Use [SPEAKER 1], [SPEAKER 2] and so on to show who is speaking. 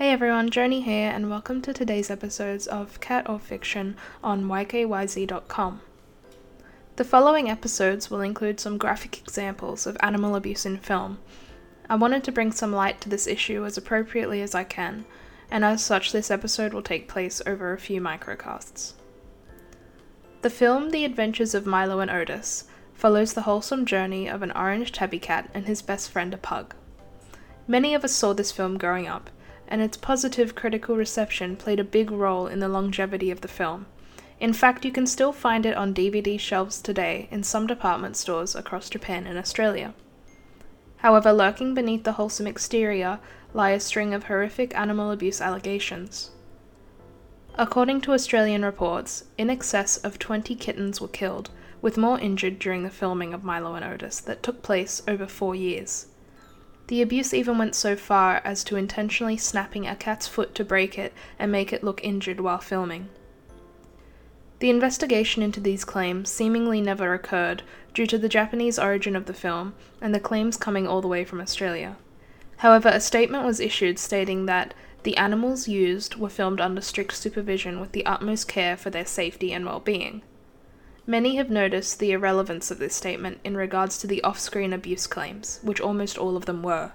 [SPEAKER 1] everyone, Joni here, and welcome to today's episodes of Cat or Fiction on ykyz.com. The following episodes will include some graphic examples of animal abuse in film. I wanted to bring some light to this issue as appropriately as I can, and as such, this episode will take place over a few microcasts. The film The Adventures of Milo and Otis follows the wholesome journey of an orange tabby cat and his best friend, a pug. Many of us saw this film growing up, and its positive critical reception played a big role in the longevity of the film. In fact, you can still find it on DVD shelves today in some department stores across Japan and Australia. However, lurking beneath the wholesome exterior lie a string of horrific animal abuse allegations. According to Australian reports, in excess of 20 kittens were killed, with more injured during the filming of Milo and Otis that took place over four years. The abuse even went so far as to intentionally snapping a cat's foot to break it and make it look injured while filming. The investigation into these claims seemingly never occurred due to the Japanese origin of the film and the claims coming all the way from Australia. However, a statement was issued stating that the animals used were filmed under strict supervision with the utmost care for their safety and well being. Many have noticed the irrelevance of this statement in regards to the off screen abuse claims, which almost all of them were.